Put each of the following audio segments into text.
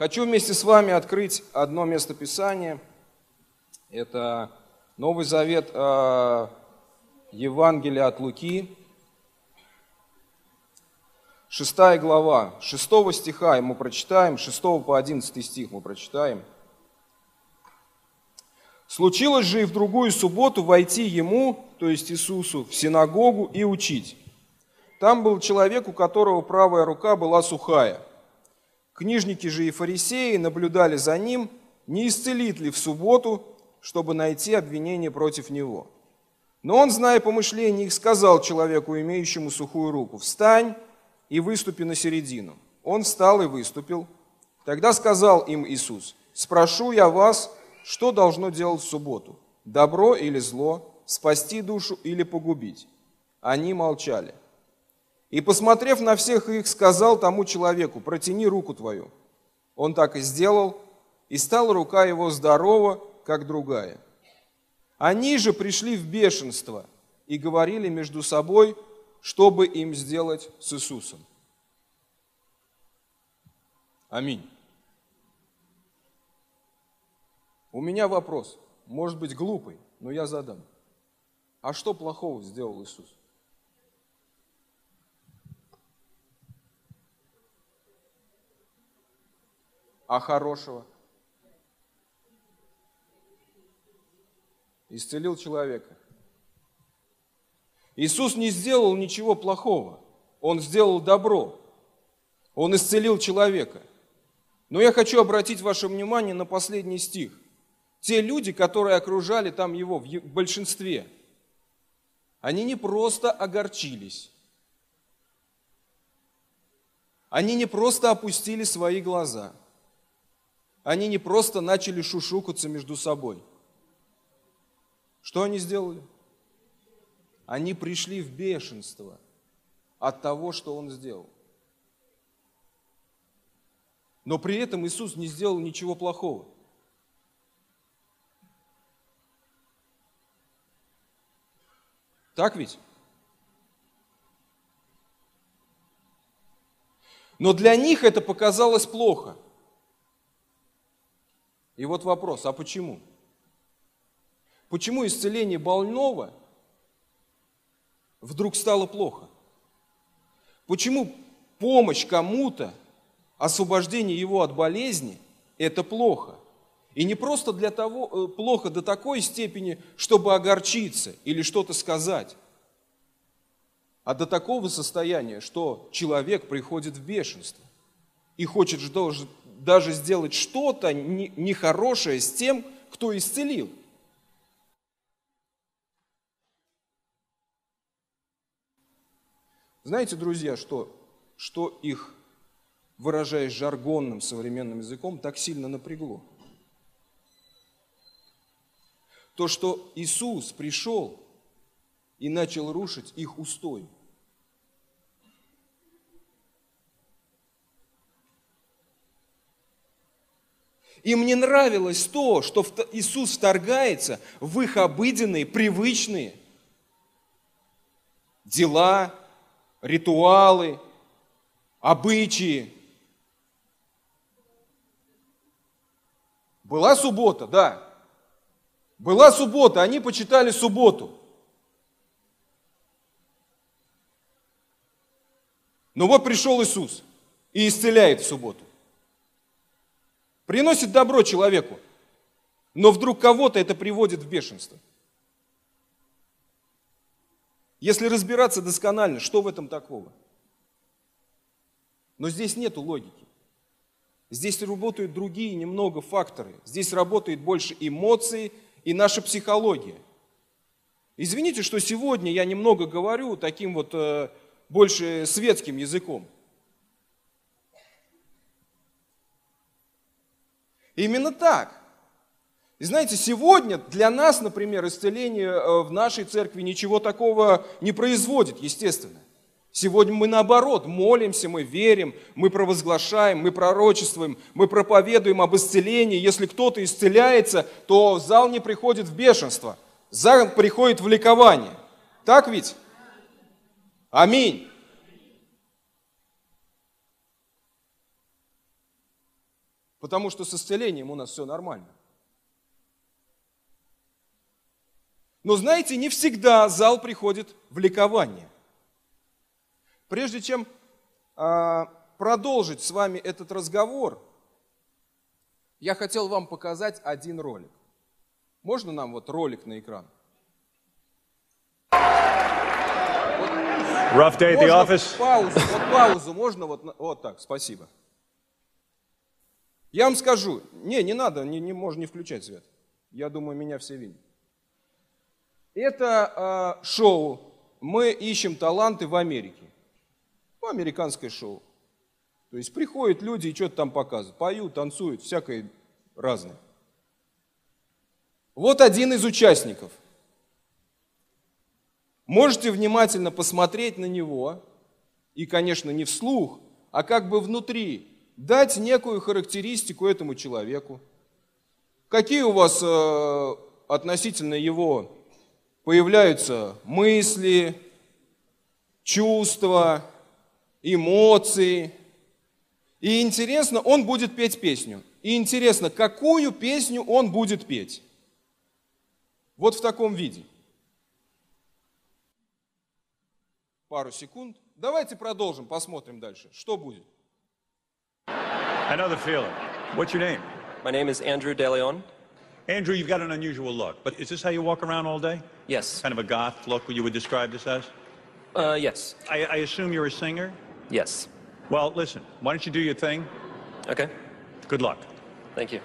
Хочу вместе с вами открыть одно место Писания. Это Новый Завет э, Евангелия от Луки, Шестая глава, шестого стиха мы прочитаем, шестого по одиннадцатый стих мы прочитаем. Случилось же и в другую субботу войти ему, то есть Иисусу, в синагогу и учить. Там был человек, у которого правая рука была сухая. Книжники же и фарисеи наблюдали за ним, не исцелит ли в субботу, чтобы найти обвинение против него. Но он, зная помышления их, сказал человеку, имеющему сухую руку, «Встань и выступи на середину». Он встал и выступил. Тогда сказал им Иисус, «Спрошу я вас, что должно делать в субботу? Добро или зло? Спасти душу или погубить? Они молчали. И, посмотрев на всех их, сказал тому человеку, протяни руку твою. Он так и сделал, и стала рука его здорова, как другая. Они же пришли в бешенство и говорили между собой, чтобы им сделать с Иисусом. Аминь. У меня вопрос, может быть глупый, но я задам. А что плохого сделал Иисус? А хорошего? Исцелил человека. Иисус не сделал ничего плохого. Он сделал добро. Он исцелил человека. Но я хочу обратить ваше внимание на последний стих – те люди, которые окружали там его в большинстве, они не просто огорчились, они не просто опустили свои глаза, они не просто начали шушукаться между собой. Что они сделали? Они пришли в бешенство от того, что он сделал. Но при этом Иисус не сделал ничего плохого. Так ведь? Но для них это показалось плохо. И вот вопрос, а почему? Почему исцеление больного вдруг стало плохо? Почему помощь кому-то, освобождение его от болезни – это плохо? И не просто для того, э, плохо до такой степени, чтобы огорчиться или что-то сказать, а до такого состояния, что человек приходит в бешенство и хочет даже сделать что-то нехорошее с тем, кто исцелил. Знаете, друзья, что, что их, выражаясь жаргонным современным языком, так сильно напрягло? То, что Иисус пришел и начал рушить их устой. Им не нравилось то, что Иисус вторгается в их обыденные, привычные дела, ритуалы, обычаи. Была суббота, да. Была суббота, они почитали субботу. Но вот пришел Иисус и исцеляет в субботу. Приносит добро человеку, но вдруг кого-то это приводит в бешенство. Если разбираться досконально, что в этом такого? Но здесь нет логики. Здесь работают другие немного факторы. Здесь работает больше эмоции, и наша психология. Извините, что сегодня я немного говорю таким вот э, больше светским языком. Именно так. И знаете, сегодня для нас, например, исцеление э, в нашей церкви ничего такого не производит, естественно. Сегодня мы наоборот молимся, мы верим, мы провозглашаем, мы пророчествуем, мы проповедуем об исцелении. Если кто-то исцеляется, то зал не приходит в бешенство, зал приходит в ликование. Так ведь? Аминь. Потому что с исцелением у нас все нормально. Но знаете, не всегда зал приходит в ликование. Прежде чем э, продолжить с вами этот разговор, я хотел вам показать один ролик. Можно нам вот ролик на экран? Rough day at the office? паузу, вот паузу можно вот, вот так, спасибо. Я вам скажу, не, не надо, не, не, можно не включать свет. Я думаю, меня все видят. Это э, шоу «Мы ищем таланты в Америке». Ну, американское шоу. То есть приходят люди и что-то там показывают. Поют, танцуют, всякое разное. Вот один из участников. Можете внимательно посмотреть на него и, конечно, не вслух, а как бы внутри, дать некую характеристику этому человеку. Какие у вас э, относительно его появляются мысли, чувства, эмоции. И интересно, он будет петь песню. И интересно, какую песню он будет петь. Вот в таком виде. Пару секунд. Давайте продолжим, посмотрим дальше. Что будет? I know the feeling. What's your name? My name is Andrew DeLeon. Andrew, you've got an unusual look, but is this how you walk around all day? Yes. Kind of a goth look, what you would describe this as? Uh, yes. I, I assume you're a singer? Yes. Well, listen, why don't you do your thing? Okay. Good luck. Thank you.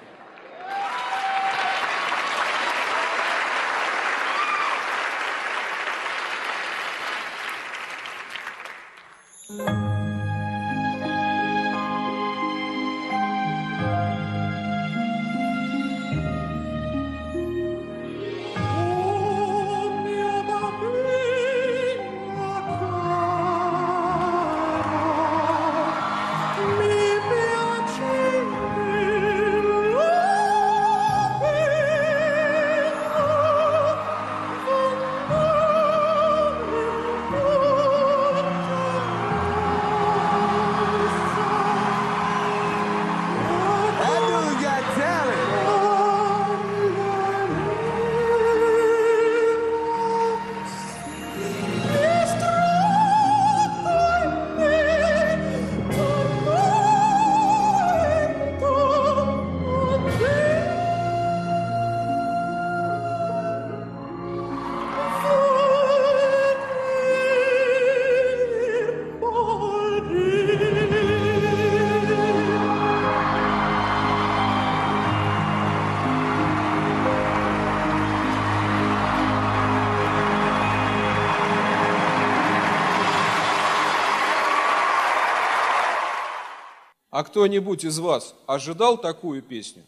А кто-нибудь из вас ожидал такую песню?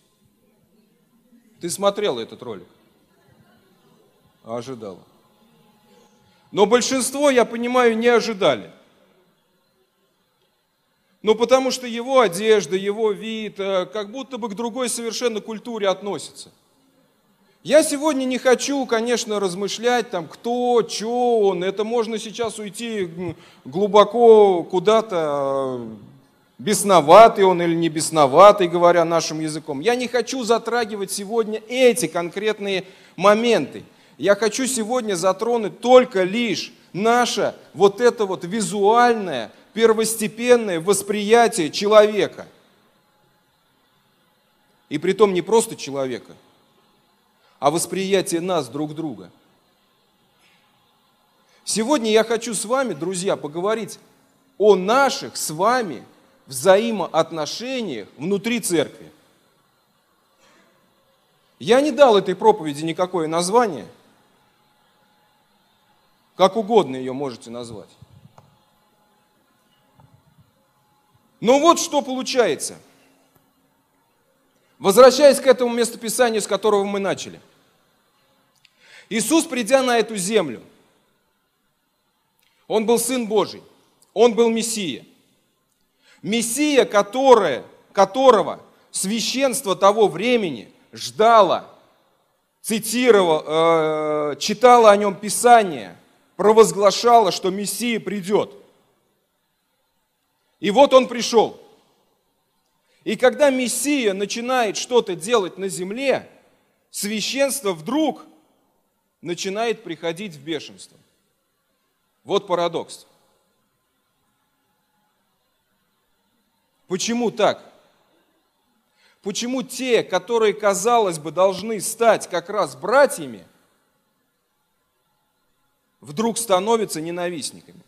Ты смотрел этот ролик? Ожидал. Но большинство, я понимаю, не ожидали. Ну, потому что его одежда, его вид, э, как будто бы к другой совершенно культуре относится. Я сегодня не хочу, конечно, размышлять, там, кто, что он. Это можно сейчас уйти глубоко куда-то, э, бесноватый он или не бесноватый, говоря нашим языком. Я не хочу затрагивать сегодня эти конкретные моменты. Я хочу сегодня затронуть только лишь наше вот это вот визуальное, первостепенное восприятие человека. И при том не просто человека, а восприятие нас друг друга. Сегодня я хочу с вами, друзья, поговорить о наших с вами взаимоотношениях внутри церкви. Я не дал этой проповеди никакое название. Как угодно ее можете назвать. Но вот что получается. Возвращаясь к этому местописанию, с которого мы начали. Иисус, придя на эту землю, Он был Сын Божий, Он был Мессия. Мессия, которое, которого священство того времени ждало, цитировало, э, читало о нем Писание, провозглашало, что Мессия придет. И вот он пришел. И когда Мессия начинает что-то делать на земле, священство вдруг начинает приходить в бешенство. Вот парадокс. Почему так? Почему те, которые, казалось бы, должны стать как раз братьями, вдруг становятся ненавистниками?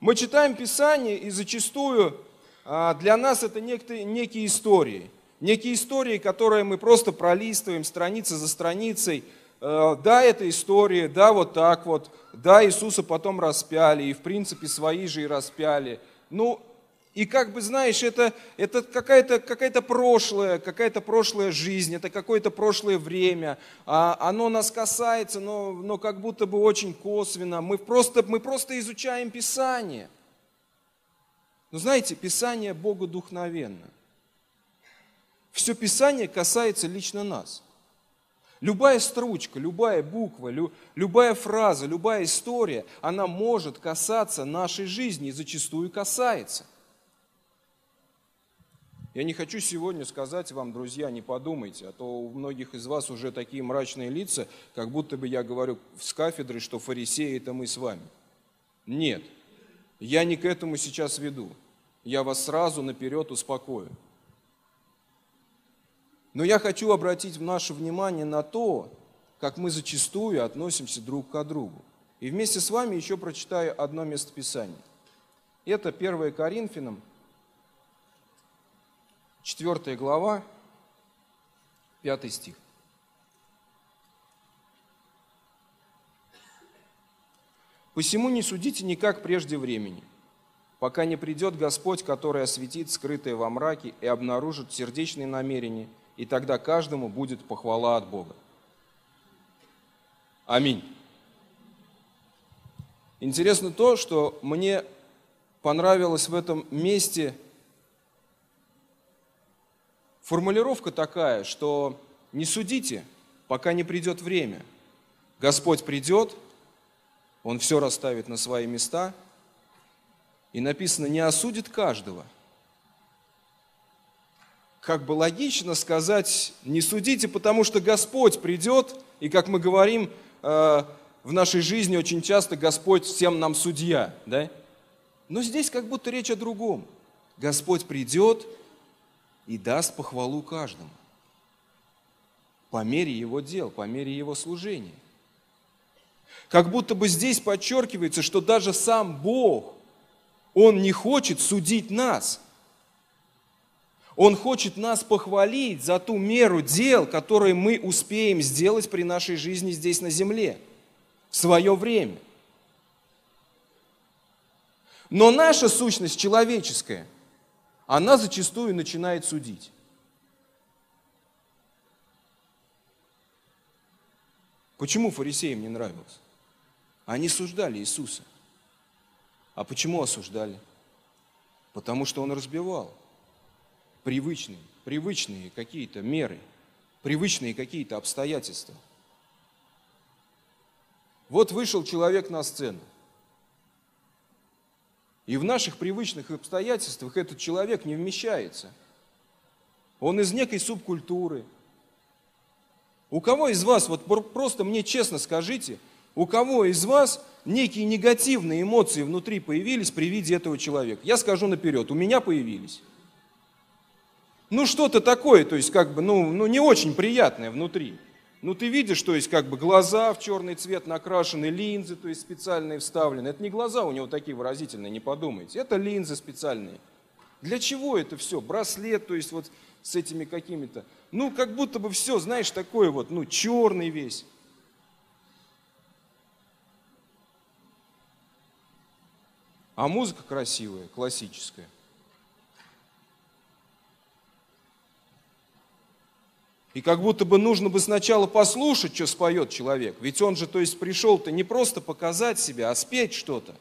Мы читаем Писание, и зачастую а, для нас это некие, истории. Некие истории, которые мы просто пролистываем страница за страницей. Э, да, это история, да, вот так вот. Да, Иисуса потом распяли, и в принципе свои же и распяли. Ну, и как бы, знаешь, это, это какая-то какая прошлая, какая-то прошлая жизнь, это какое-то прошлое время. А оно нас касается, но, но как будто бы очень косвенно. Мы просто, мы просто изучаем Писание. Но знаете, Писание Богу духновенно. Все Писание касается лично нас. Любая строчка, любая буква, лю, любая фраза, любая история, она может касаться нашей жизни и зачастую касается. Я не хочу сегодня сказать вам, друзья, не подумайте, а то у многих из вас уже такие мрачные лица, как будто бы я говорю с кафедры, что фарисеи – это мы с вами. Нет, я не к этому сейчас веду. Я вас сразу наперед успокою. Но я хочу обратить наше внимание на то, как мы зачастую относимся друг к другу. И вместе с вами еще прочитаю одно местописание. Это 1 Коринфянам, 4 глава, 5 стих. «Посему не судите никак прежде времени, пока не придет Господь, который осветит скрытое во мраке и обнаружит сердечные намерения, и тогда каждому будет похвала от Бога». Аминь. Интересно то, что мне понравилось в этом месте – Формулировка такая, что не судите, пока не придет время. Господь придет, Он все расставит на свои места, и написано, не осудит каждого. Как бы логично сказать, не судите, потому что Господь придет, и как мы говорим, э, в нашей жизни очень часто Господь всем нам судья, да? Но здесь как будто речь о другом. Господь придет, и даст похвалу каждому по мере его дел, по мере его служения. Как будто бы здесь подчеркивается, что даже сам Бог, Он не хочет судить нас. Он хочет нас похвалить за ту меру дел, которые мы успеем сделать при нашей жизни здесь на земле в свое время. Но наша сущность человеческая – она зачастую начинает судить. Почему фарисеям не нравилось? Они суждали Иисуса. А почему осуждали? Потому что он разбивал привычные, привычные какие-то меры, привычные какие-то обстоятельства. Вот вышел человек на сцену. И в наших привычных обстоятельствах этот человек не вмещается. Он из некой субкультуры. У кого из вас, вот просто мне честно скажите, у кого из вас некие негативные эмоции внутри появились при виде этого человека? Я скажу наперед, у меня появились. Ну что-то такое, то есть как бы, ну, ну не очень приятное внутри. Ну ты видишь, то есть как бы глаза в черный цвет накрашены, линзы, то есть специальные вставлены. Это не глаза у него такие выразительные, не подумайте. Это линзы специальные. Для чего это все? Браслет, то есть вот с этими какими-то. Ну, как будто бы все, знаешь, такое вот, ну, черный весь. А музыка красивая, классическая. И как будто бы нужно бы сначала послушать, что споет человек. Ведь он же, то есть, пришел-то не просто показать себя, а спеть что-то.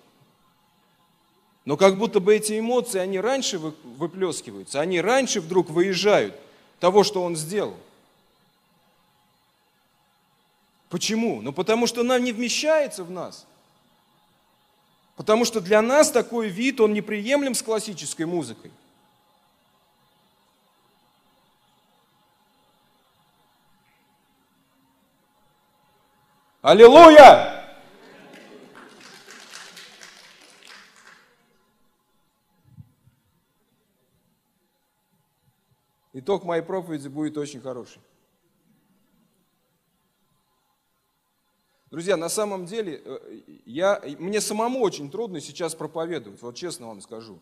Но как будто бы эти эмоции, они раньше выплескиваются, они раньше вдруг выезжают того, что он сделал. Почему? Ну потому что она не вмещается в нас. Потому что для нас такой вид, он неприемлем с классической музыкой. Аллилуйя! Итог моей проповеди будет очень хороший. Друзья, на самом деле, э, я, мне самому очень трудно сейчас проповедовать, вот честно вам скажу.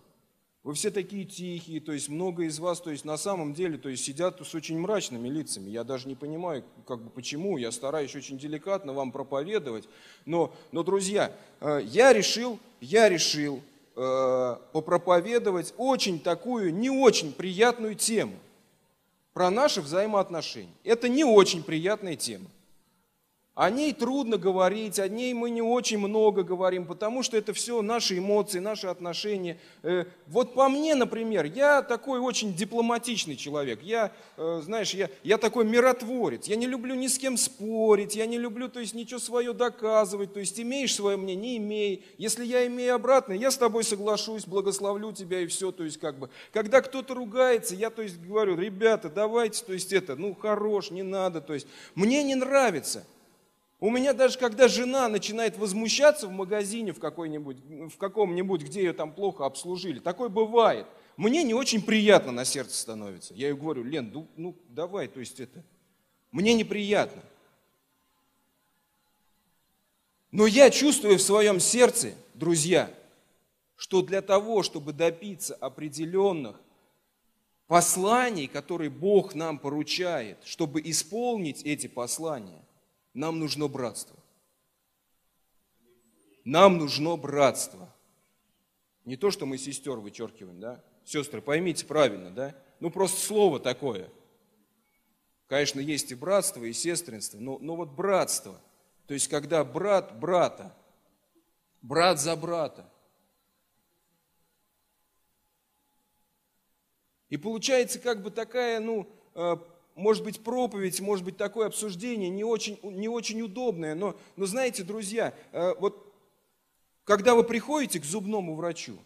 Вы все такие тихие, то есть много из вас, то есть на самом деле, то есть сидят с очень мрачными лицами. Я даже не понимаю, как бы почему. Я стараюсь очень деликатно вам проповедовать. Но, но друзья, э, я решил, я решил э, попроповедовать очень такую не очень приятную тему про наши взаимоотношения. Это не очень приятная тема. О ней трудно говорить, о ней мы не очень много говорим, потому что это все наши эмоции, наши отношения. Э, вот по мне, например, я такой очень дипломатичный человек. Я, э, знаешь, я, я такой миротворец. Я не люблю ни с кем спорить, я не люблю, то есть, ничего свое доказывать. То есть, имеешь свое мнение, не имей. Если я имею обратное, я с тобой соглашусь, благословлю тебя и все. То есть, как бы, когда кто-то ругается, я, то есть, говорю, ребята, давайте, то есть, это, ну, хорош, не надо. То есть, мне не нравится. У меня даже когда жена начинает возмущаться в магазине в, какой-нибудь, в каком-нибудь, где ее там плохо обслужили, такое бывает. Мне не очень приятно на сердце становится. Я ей говорю, Лен, ну, ну давай, то есть это, мне неприятно. Но я чувствую в своем сердце, друзья, что для того, чтобы добиться определенных посланий, которые Бог нам поручает, чтобы исполнить эти послания, нам нужно братство. Нам нужно братство. Не то, что мы сестер вычеркиваем, да? Сестры, поймите правильно, да? Ну, просто слово такое. Конечно, есть и братство, и сестринство, но, но вот братство. То есть, когда брат брата, брат за брата. И получается как бы такая, ну, э, может быть, проповедь, может быть, такое обсуждение не очень, не очень удобное, но, но знаете, друзья, э, вот когда вы приходите к зубному врачу,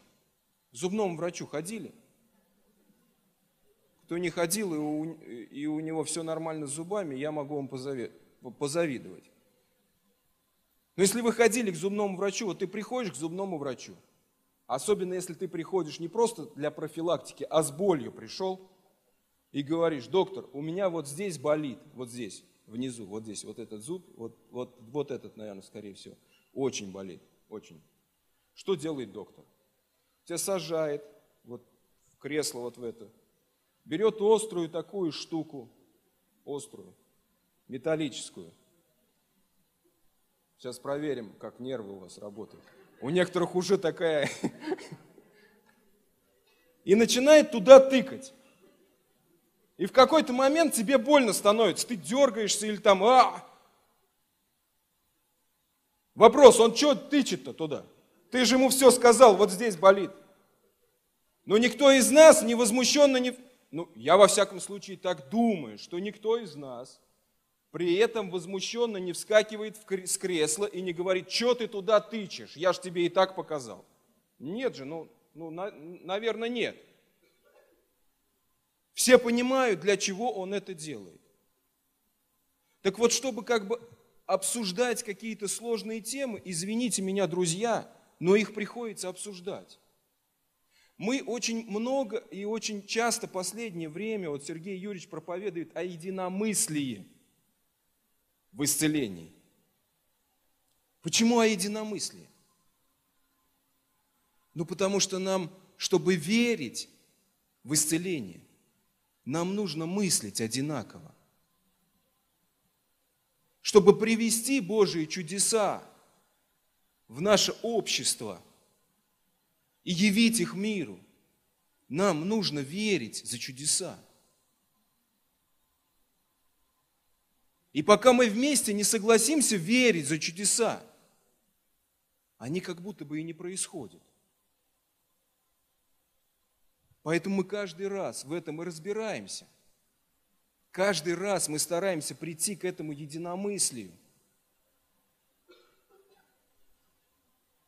к зубному врачу ходили? Кто не ходил, и у, и у него все нормально с зубами, я могу вам позавидовать. Но если вы ходили к зубному врачу, вот ты приходишь к зубному врачу, особенно если ты приходишь не просто для профилактики, а с болью пришел – и говоришь, доктор, у меня вот здесь болит, вот здесь, внизу, вот здесь, вот этот зуб, вот, вот, вот этот, наверное, скорее всего, очень болит, очень. Что делает доктор? Тебя сажает вот в кресло вот в это, берет острую такую штуку, острую, металлическую. Сейчас проверим, как нервы у вас работают. У некоторых уже такая... И начинает туда тыкать. И в какой-то момент тебе больно становится, ты дергаешься или там, а! Вопрос, он что тычет-то туда? Ты же ему все сказал, вот здесь болит. Но никто из нас не возмущенно не... Ну, я во всяком случае так думаю, что никто из нас при этом возмущенно не вскакивает с кресла и не говорит, что ты туда тычешь, я же тебе и так показал. Нет же, ну, ну на, наверное, нет. Все понимают, для чего он это делает. Так вот, чтобы как бы обсуждать какие-то сложные темы, извините меня, друзья, но их приходится обсуждать. Мы очень много и очень часто последнее время, вот Сергей Юрьевич проповедует о единомыслии в исцелении. Почему о единомыслии? Ну, потому что нам, чтобы верить в исцеление, нам нужно мыслить одинаково. Чтобы привести Божьи чудеса в наше общество и явить их миру, нам нужно верить за чудеса. И пока мы вместе не согласимся верить за чудеса, они как будто бы и не происходят. Поэтому мы каждый раз в этом и разбираемся. Каждый раз мы стараемся прийти к этому единомыслию.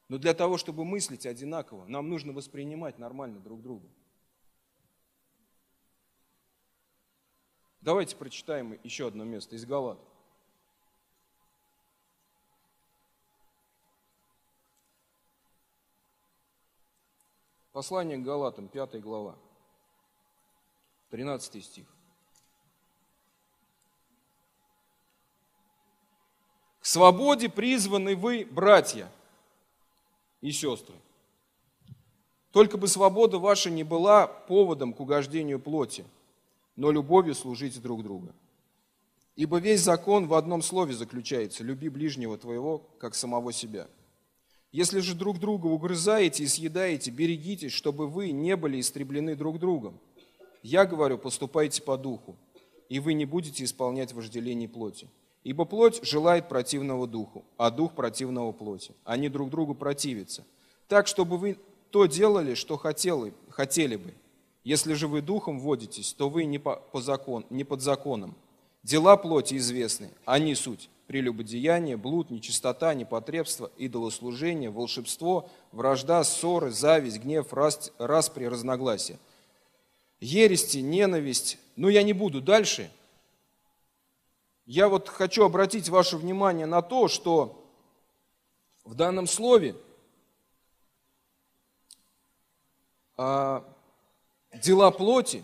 Но для того, чтобы мыслить одинаково, нам нужно воспринимать нормально друг друга. Давайте прочитаем еще одно место из Галат. Послание к Галатам, 5 глава, 13 стих. К свободе призваны вы, братья и сестры. Только бы свобода ваша не была поводом к угождению плоти, но любовью служите друг друга. Ибо весь закон в одном слове заключается – люби ближнего твоего, как самого себя – если же друг друга угрызаете и съедаете, берегитесь, чтобы вы не были истреблены друг другом. Я говорю, поступайте по духу, и вы не будете исполнять вожделение плоти. Ибо плоть желает противного духу, а дух противного плоти. Они друг другу противятся. Так, чтобы вы то делали, что хотели, хотели бы. Если же вы духом водитесь, то вы не, по, по закон, не под законом. Дела плоти известны, они суть прелюбодеяние, блуд, нечистота, непотребство, идолослужение, волшебство, вражда, ссоры, зависть, гнев, распри, разногласия. Ерести, ненависть. Ну, я не буду дальше. Я вот хочу обратить ваше внимание на то, что в данном слове а, дела плоти,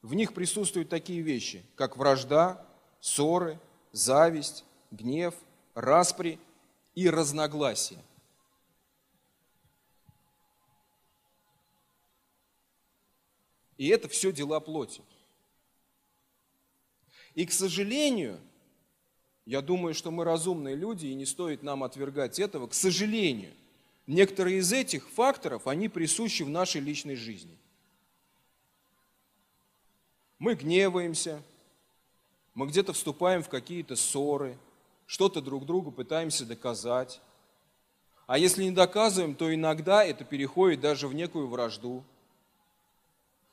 в них присутствуют такие вещи, как вражда, ссоры, зависть, гнев, распри и разногласия. И это все дела плоти. И, к сожалению, я думаю, что мы разумные люди, и не стоит нам отвергать этого, к сожалению, некоторые из этих факторов, они присущи в нашей личной жизни. Мы гневаемся, мы где-то вступаем в какие-то ссоры, что-то друг другу пытаемся доказать. А если не доказываем, то иногда это переходит даже в некую вражду.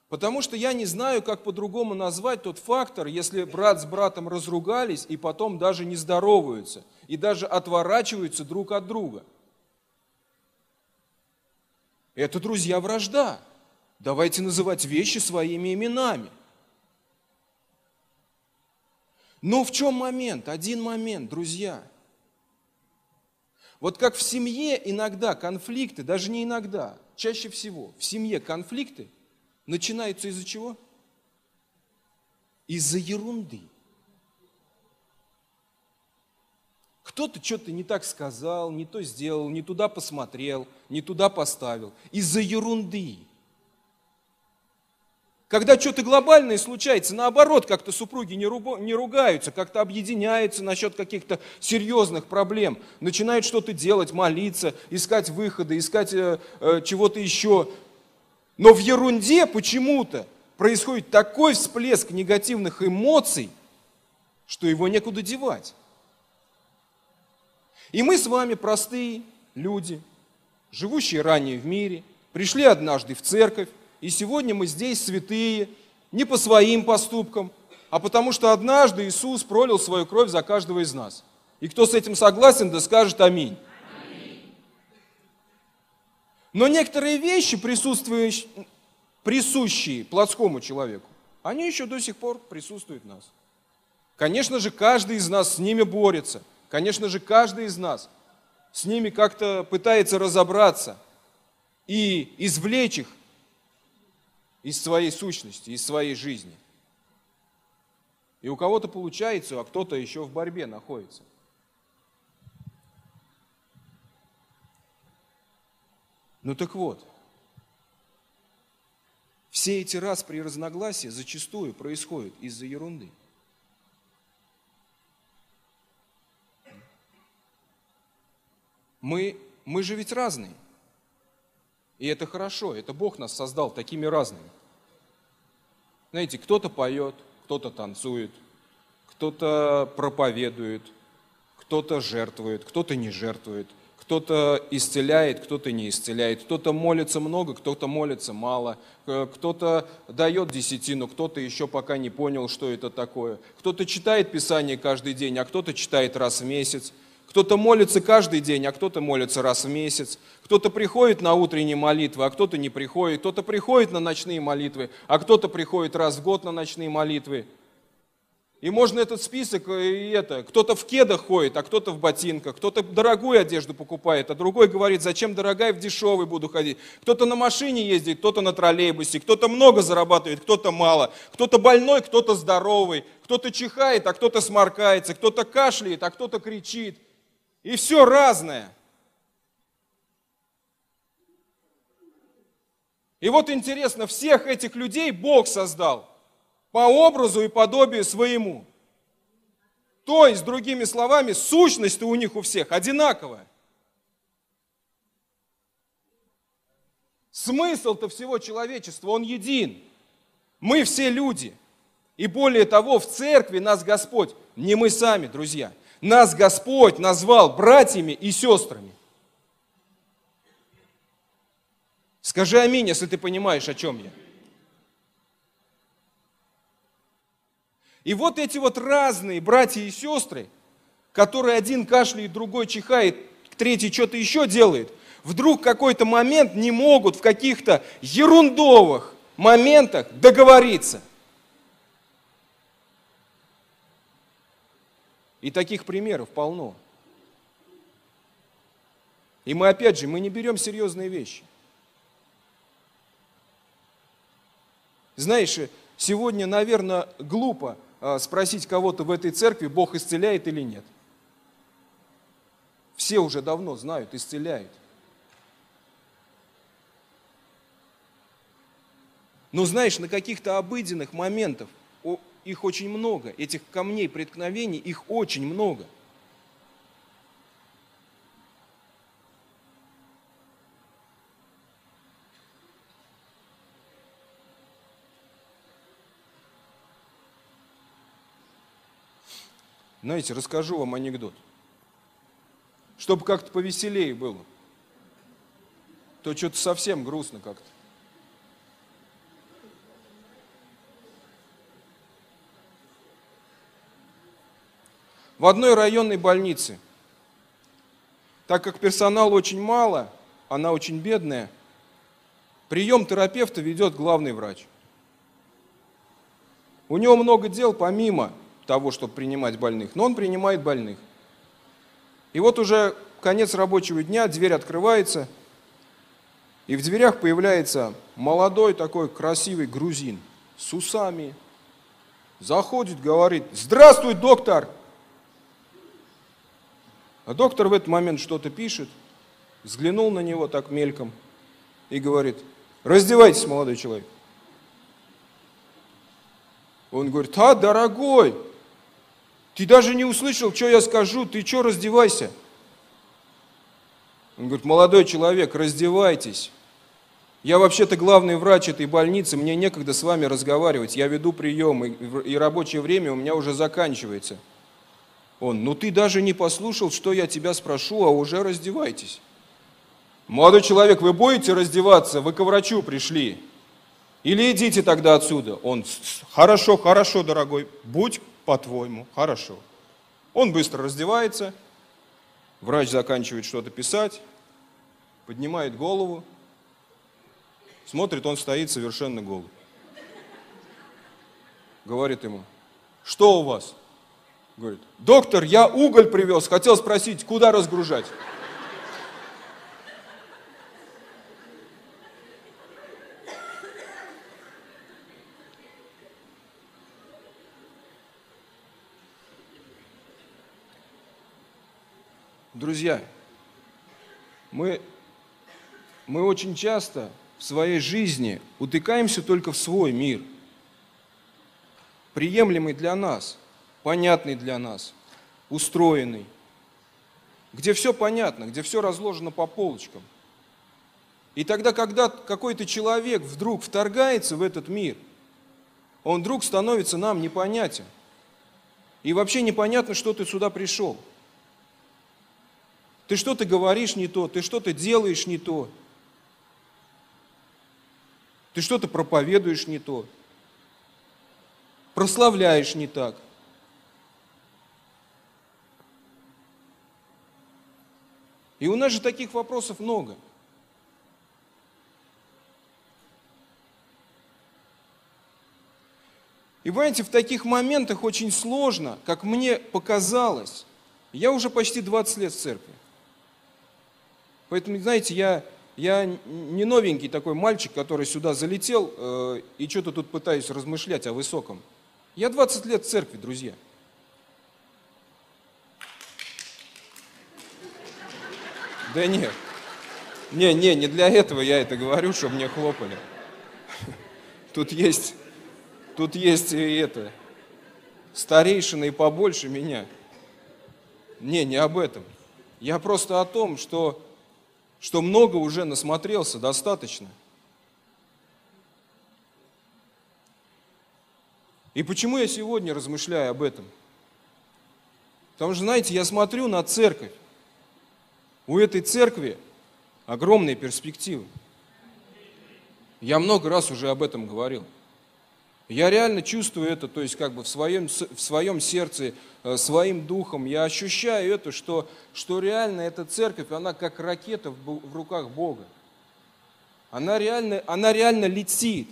Потому что я не знаю, как по-другому назвать тот фактор, если брат с братом разругались и потом даже не здороваются, и даже отворачиваются друг от друга. Это, друзья, вражда. Давайте называть вещи своими именами. Но в чем момент? Один момент, друзья. Вот как в семье иногда конфликты, даже не иногда, чаще всего в семье конфликты начинаются из-за чего? Из-за ерунды. Кто-то что-то не так сказал, не то сделал, не туда посмотрел, не туда поставил. Из-за ерунды. Когда что-то глобальное случается, наоборот, как-то супруги не, ругаются, как-то объединяются насчет каких-то серьезных проблем, начинают что-то делать, молиться, искать выходы, искать э, э, чего-то еще. Но в ерунде почему-то происходит такой всплеск негативных эмоций, что его некуда девать. И мы с вами простые люди, живущие ранее в мире, пришли однажды в церковь, и сегодня мы здесь святые, не по своим поступкам, а потому что однажды Иисус пролил свою кровь за каждого из нас. И кто с этим согласен, да скажет аминь. Но некоторые вещи, присущие плотскому человеку, они еще до сих пор присутствуют в нас. Конечно же, каждый из нас с ними борется. Конечно же, каждый из нас с ними как-то пытается разобраться и извлечь их из своей сущности, из своей жизни. И у кого-то получается, а кто-то еще в борьбе находится. Ну так вот, все эти распри и разногласия зачастую происходят из-за ерунды. Мы, мы же ведь разные. И это хорошо, это Бог нас создал такими разными. Знаете, кто-то поет, кто-то танцует, кто-то проповедует, кто-то жертвует, кто-то не жертвует, кто-то исцеляет, кто-то не исцеляет, кто-то молится много, кто-то молится мало, кто-то дает десятину, кто-то еще пока не понял, что это такое, кто-то читает Писание каждый день, а кто-то читает раз в месяц, Кто-то молится каждый день, а кто-то молится раз в месяц. Кто-то приходит на утренние молитвы, а кто-то не приходит. Кто-то приходит на ночные молитвы, а кто-то приходит раз в год на ночные молитвы. И можно этот список, э, и это, кто-то в кедах ходит, а кто-то в ботинках, кто-то дорогую одежду покупает, а другой говорит, зачем дорогая, в дешевый буду ходить. Кто-то на машине ездит, кто-то на троллейбусе, кто-то много зарабатывает, кто-то мало, кто-то больной, кто-то здоровый, кто-то чихает, а кто-то сморкается, кто-то кашляет, а кто-то кричит. И все разное. И вот интересно, всех этих людей Бог создал по образу и подобию своему. То есть, другими словами, сущность у них у всех одинаковая. Смысл-то всего человечества, он един. Мы все люди. И более того, в церкви нас Господь, не мы сами, друзья, нас Господь назвал братьями и сестрами. Скажи аминь, если ты понимаешь, о чем я. И вот эти вот разные братья и сестры, которые один кашляет, другой чихает, третий что-то еще делает, вдруг какой-то момент не могут в каких-то ерундовых моментах договориться. И таких примеров полно. И мы опять же, мы не берем серьезные вещи. Знаешь, сегодня, наверное, глупо а, спросить кого-то в этой церкви, Бог исцеляет или нет. Все уже давно знают, исцеляет. Но знаешь, на каких-то обыденных моментах, их очень много, этих камней преткновений, их очень много – Знаете, расскажу вам анекдот. Чтобы как-то повеселее было. То что-то совсем грустно как-то. В одной районной больнице, так как персонала очень мало, она очень бедная, прием терапевта ведет главный врач. У него много дел помимо того, чтобы принимать больных, но он принимает больных. И вот уже конец рабочего дня, дверь открывается, и в дверях появляется молодой такой красивый грузин с усами. Заходит, говорит, здравствуй, доктор! А доктор в этот момент что-то пишет, взглянул на него так мельком и говорит, раздевайтесь, молодой человек. Он говорит, а, дорогой, ты даже не услышал, что я скажу, ты что раздевайся? Он говорит, молодой человек, раздевайтесь. Я вообще-то главный врач этой больницы, мне некогда с вами разговаривать, я веду прием, и, и рабочее время у меня уже заканчивается. Он, ну ты даже не послушал, что я тебя спрошу, а уже раздевайтесь. Молодой человек, вы будете раздеваться? Вы к врачу пришли. Или идите тогда отсюда. Он, хорошо, хорошо, дорогой, будь по-твоему, хорошо. Он быстро раздевается, врач заканчивает что-то писать, поднимает голову, смотрит, он стоит совершенно голый. Говорит ему, что у вас? Говорит, доктор, я уголь привез, хотел спросить, куда разгружать? Друзья, мы, мы очень часто в своей жизни утыкаемся только в свой мир, приемлемый для нас, понятный для нас, устроенный, где все понятно, где все разложено по полочкам. И тогда, когда какой-то человек вдруг вторгается в этот мир, он вдруг становится нам непонятен. И вообще непонятно, что ты сюда пришел – ты что-то говоришь не то, ты что-то делаешь не то. Ты что-то проповедуешь не то. Прославляешь не так. И у нас же таких вопросов много. И понимаете, в таких моментах очень сложно, как мне показалось, я уже почти 20 лет в церкви. Поэтому, знаете, я, я не новенький такой мальчик, который сюда залетел э, и что-то тут пытаюсь размышлять о высоком. Я 20 лет в церкви, друзья. Да нет. Не, не, не для этого я это говорю, чтобы мне хлопали. Тут есть, тут есть и это, старейшины и побольше меня. Не, не об этом. Я просто о том, что, что много уже насмотрелся, достаточно. И почему я сегодня размышляю об этом? Потому что, знаете, я смотрю на церковь. У этой церкви огромные перспективы. Я много раз уже об этом говорил. Я реально чувствую это, то есть как бы в своем, в своем сердце, э, своим духом. Я ощущаю это, что, что реально эта церковь, она как ракета в, в руках Бога. Она реально, она реально летит.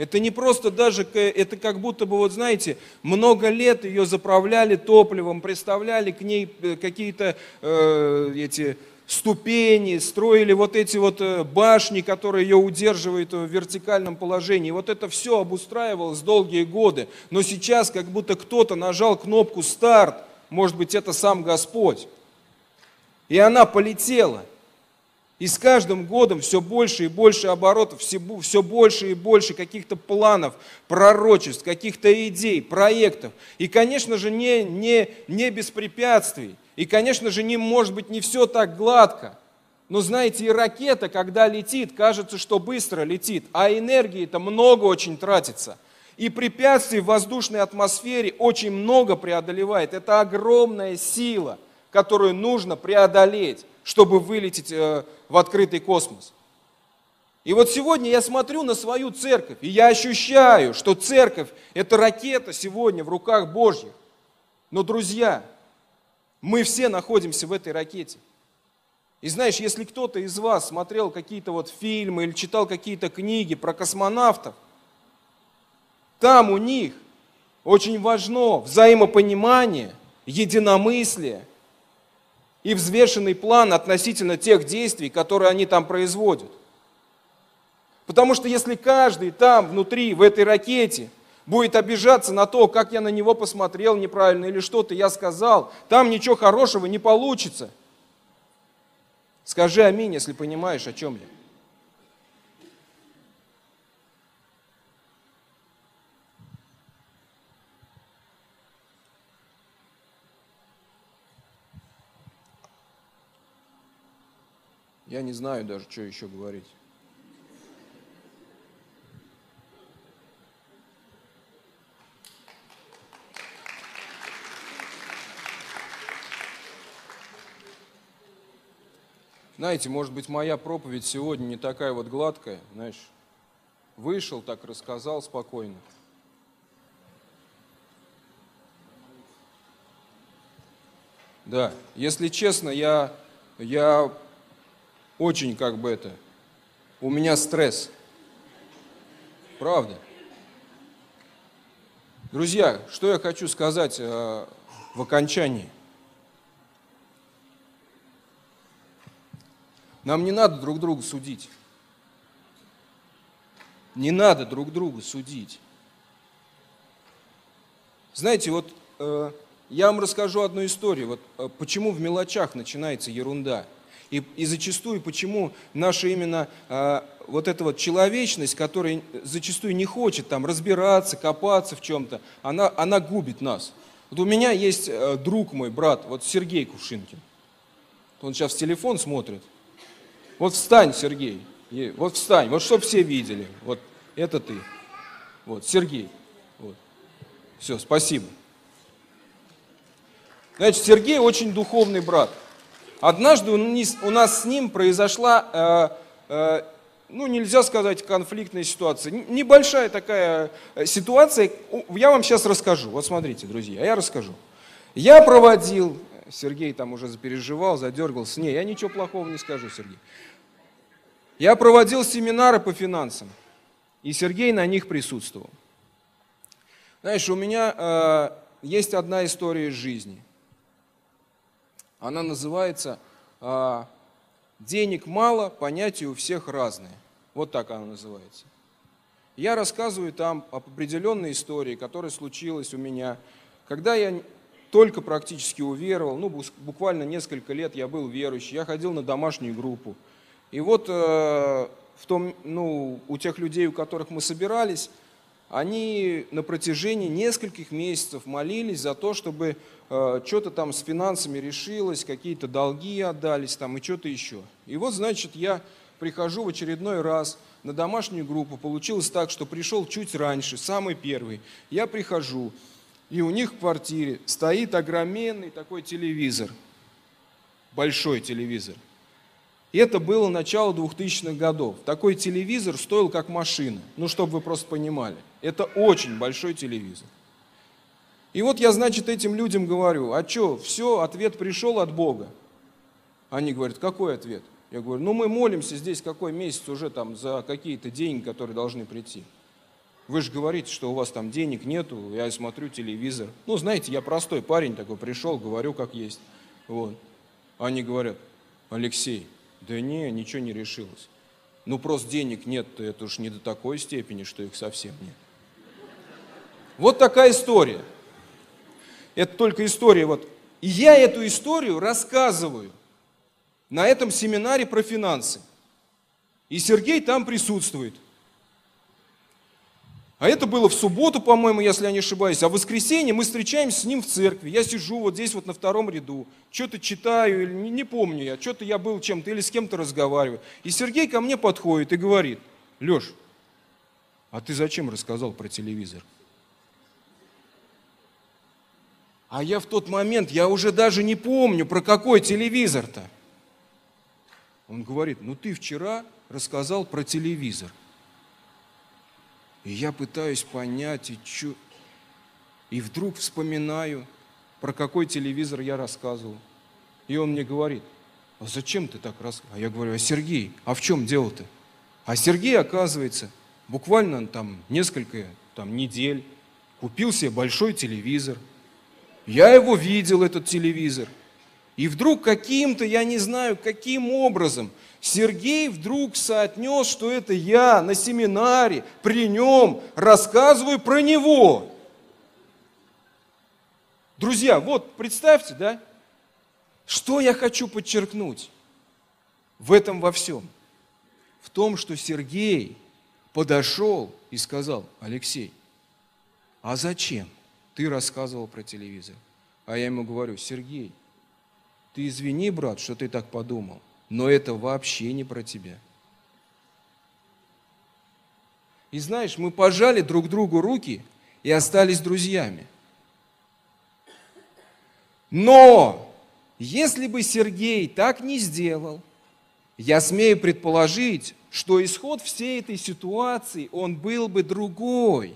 Это не просто даже, это как будто бы, вот знаете, много лет ее заправляли топливом, представляли к ней э, какие-то э, эти ступени, строили вот эти вот э, башни, которые ее удерживают в вертикальном положении. Вот это все обустраивалось долгие годы. Но сейчас как будто кто-то нажал кнопку «Старт», может быть, это сам Господь. И она полетела. И с каждым годом все больше и больше оборотов, все, больше и больше каких-то планов, пророчеств, каких-то идей, проектов. И, конечно же, не, не, не без препятствий. И, конечно же, не может быть не все так гладко. Но знаете, и ракета, когда летит, кажется, что быстро летит, а энергии-то много очень тратится. И препятствий в воздушной атмосфере очень много преодолевает. Это огромная сила, которую нужно преодолеть чтобы вылететь э, в открытый космос. И вот сегодня я смотрю на свою церковь, и я ощущаю, что церковь – это ракета сегодня в руках Божьих. Но, друзья, мы все находимся в этой ракете. И знаешь, если кто-то из вас смотрел какие-то вот фильмы или читал какие-то книги про космонавтов, там у них очень важно взаимопонимание, единомыслие, и взвешенный план относительно тех действий, которые они там производят. Потому что если каждый там внутри, в этой ракете, будет обижаться на то, как я на него посмотрел неправильно или что-то я сказал, там ничего хорошего не получится. Скажи аминь, если понимаешь, о чем я. Я не знаю даже, что еще говорить. Знаете, может быть, моя проповедь сегодня не такая вот гладкая, знаешь, вышел, так рассказал спокойно. Да, если честно, я, я очень как бы это, у меня стресс. Правда. Друзья, что я хочу сказать э, в окончании. Нам не надо друг друга судить. Не надо друг друга судить. Знаете, вот э, я вам расскажу одну историю. Вот э, почему в мелочах начинается ерунда. И, и зачастую, почему наша именно э, вот эта вот человечность, которая зачастую не хочет там разбираться, копаться в чем-то, она, она губит нас. Вот у меня есть э, друг мой, брат, вот Сергей Кувшинкин. Он сейчас в телефон смотрит. Вот встань, Сергей. Вот встань, вот чтоб все видели. Вот это ты. Вот, Сергей. Вот. Все, спасибо. Значит, Сергей очень духовный брат. Однажды у нас с ним произошла, э, э, ну нельзя сказать, конфликтная ситуация. Небольшая такая э, ситуация, я вам сейчас расскажу. Вот смотрите, друзья, я расскажу. Я проводил Сергей там уже запереживал, задергался. Не, я ничего плохого не скажу, Сергей. Я проводил семинары по финансам, и Сергей на них присутствовал. Знаешь, у меня э, есть одна история из жизни. Она называется э, «Денег мало, понятия у всех разные». Вот так она называется. Я рассказываю там об определенной истории, которая случилась у меня, когда я только практически уверовал, ну, буквально несколько лет я был верующий, я ходил на домашнюю группу. И вот э, в том, ну, у тех людей, у которых мы собирались, они на протяжении нескольких месяцев молились за то, чтобы что-то там с финансами решилось, какие-то долги отдались там и что-то еще. И вот, значит, я прихожу в очередной раз на домашнюю группу. Получилось так, что пришел чуть раньше, самый первый. Я прихожу, и у них в квартире стоит огроменный такой телевизор, большой телевизор. И это было начало 2000-х годов. Такой телевизор стоил как машина, ну, чтобы вы просто понимали. Это очень большой телевизор. И вот я, значит, этим людям говорю, а что, все, ответ пришел от Бога. Они говорят, какой ответ? Я говорю, ну мы молимся здесь какой месяц уже там за какие-то деньги, которые должны прийти. Вы же говорите, что у вас там денег нету, я смотрю телевизор. Ну, знаете, я простой парень такой, пришел, говорю как есть. Вот. Они говорят, Алексей, да не, ничего не решилось. Ну, просто денег нет, то это уж не до такой степени, что их совсем нет. Вот такая история. Это только история. Вот. И я эту историю рассказываю на этом семинаре про финансы. И Сергей там присутствует. А это было в субботу, по-моему, если я не ошибаюсь. А в воскресенье мы встречаемся с ним в церкви. Я сижу вот здесь вот на втором ряду. Что-то читаю, или не, не помню я. Что-то я был чем-то или с кем-то разговариваю. И Сергей ко мне подходит и говорит, Леш, а ты зачем рассказал про телевизор? А я в тот момент, я уже даже не помню, про какой телевизор-то. Он говорит, ну ты вчера рассказал про телевизор. И я пытаюсь понять, и, чё... и вдруг вспоминаю, про какой телевизор я рассказывал. И он мне говорит, а зачем ты так рассказывал? А я говорю, а Сергей, а в чем дело-то? А Сергей, оказывается, буквально там несколько там, недель купил себе большой телевизор. Я его видел, этот телевизор – и вдруг каким-то, я не знаю, каким образом, Сергей вдруг соотнес, что это я на семинаре при нем рассказываю про него. Друзья, вот представьте, да, что я хочу подчеркнуть в этом во всем? В том, что Сергей подошел и сказал, Алексей, а зачем ты рассказывал про телевизор? А я ему говорю, Сергей, ты извини, брат, что ты так подумал, но это вообще не про тебя. И знаешь, мы пожали друг другу руки и остались друзьями. Но если бы Сергей так не сделал, я смею предположить, что исход всей этой ситуации, он был бы другой.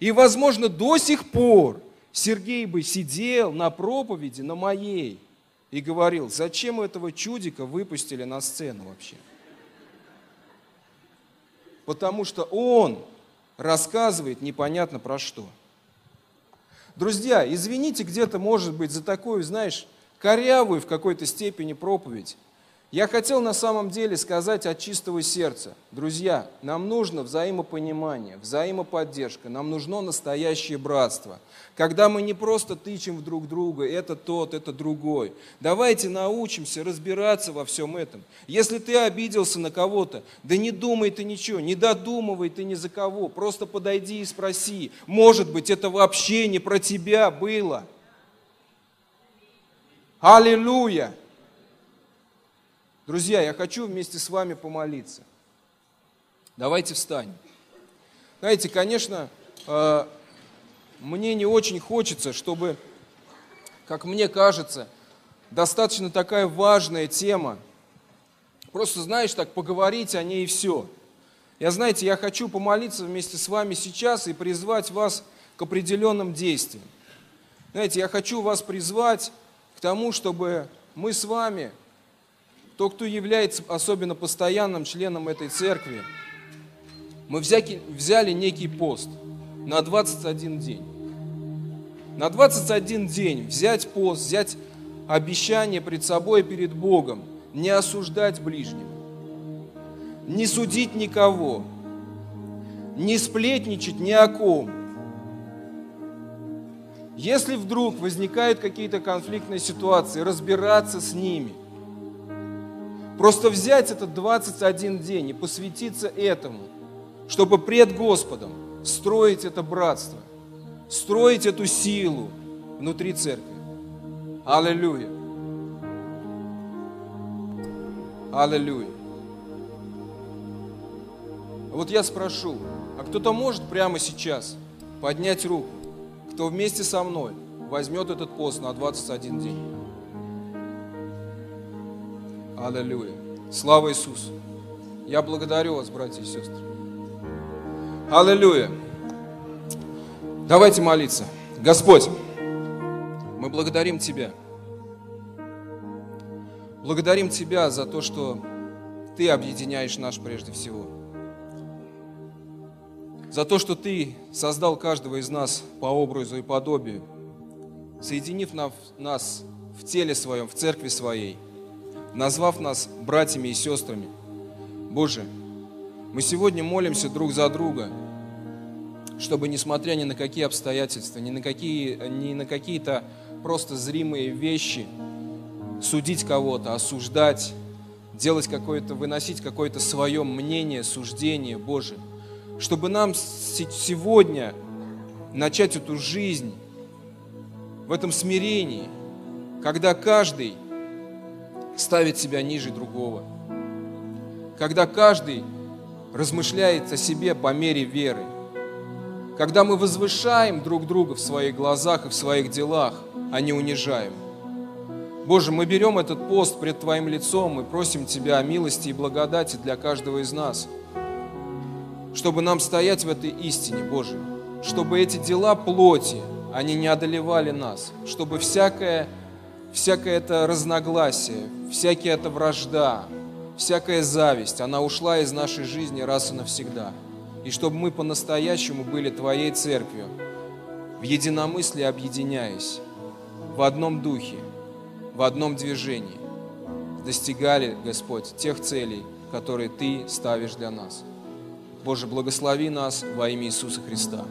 И, возможно, до сих пор Сергей бы сидел на проповеди, на моей, и говорил, зачем этого чудика выпустили на сцену вообще? Потому что он рассказывает непонятно про что. Друзья, извините где-то, может быть, за такую, знаешь, корявую в какой-то степени проповедь. Я хотел на самом деле сказать от чистого сердца, друзья, нам нужно взаимопонимание, взаимоподдержка, нам нужно настоящее братство. Когда мы не просто тычем в друг друга, это тот, это другой. Давайте научимся разбираться во всем этом. Если ты обиделся на кого-то, да не думай ты ничего, не додумывай ты ни за кого, просто подойди и спроси, может быть, это вообще не про тебя было. Аллилуйя! Друзья, я хочу вместе с вами помолиться. Давайте встанем. Знаете, конечно, э, мне не очень хочется, чтобы, как мне кажется, достаточно такая важная тема. Просто, знаешь, так поговорить о ней и все. Я, знаете, я хочу помолиться вместе с вами сейчас и призвать вас к определенным действиям. Знаете, я хочу вас призвать к тому, чтобы мы с вами, то, кто является особенно постоянным членом этой церкви, мы взяки- взяли некий пост на 21 день. На 21 день взять пост, взять обещание пред собой и перед Богом, не осуждать ближнего, не судить никого, не сплетничать ни о ком. Если вдруг возникают какие-то конфликтные ситуации, разбираться с ними. Просто взять этот 21 день и посвятиться этому, чтобы пред Господом строить это братство, строить эту силу внутри церкви. Аллилуйя. Аллилуйя. Вот я спрошу, а кто-то может прямо сейчас поднять руку, кто вместе со мной возьмет этот пост на 21 день? Аллилуйя. Слава Иисусу. Я благодарю вас, братья и сестры. Аллилуйя. Давайте молиться. Господь, мы благодарим Тебя. Благодарим Тебя за то, что Ты объединяешь нас прежде всего. За то, что Ты создал каждого из нас по образу и подобию, соединив нас в теле Своем, в церкви Своей, назвав нас братьями и сестрами. Боже, мы сегодня молимся друг за друга, чтобы, несмотря ни на какие обстоятельства, ни на, какие, ни на какие-то просто зримые вещи, судить кого-то, осуждать, делать какое-то, выносить какое-то свое мнение, суждение, Боже, чтобы нам се- сегодня начать эту жизнь в этом смирении, когда каждый ставит себя ниже другого, когда каждый размышляет о себе по мере веры, когда мы возвышаем друг друга в своих глазах и в своих делах, а не унижаем. Боже, мы берем этот пост пред Твоим лицом и просим Тебя о милости и благодати для каждого из нас, чтобы нам стоять в этой истине, Боже, чтобы эти дела плоти, они не одолевали нас, чтобы всякое, всякое это разногласие, всякая эта вражда, всякая зависть, она ушла из нашей жизни раз и навсегда. И чтобы мы по-настоящему были Твоей церковью, в единомыслии объединяясь, в одном духе, в одном движении, достигали, Господь, тех целей, которые Ты ставишь для нас. Боже, благослови нас во имя Иисуса Христа.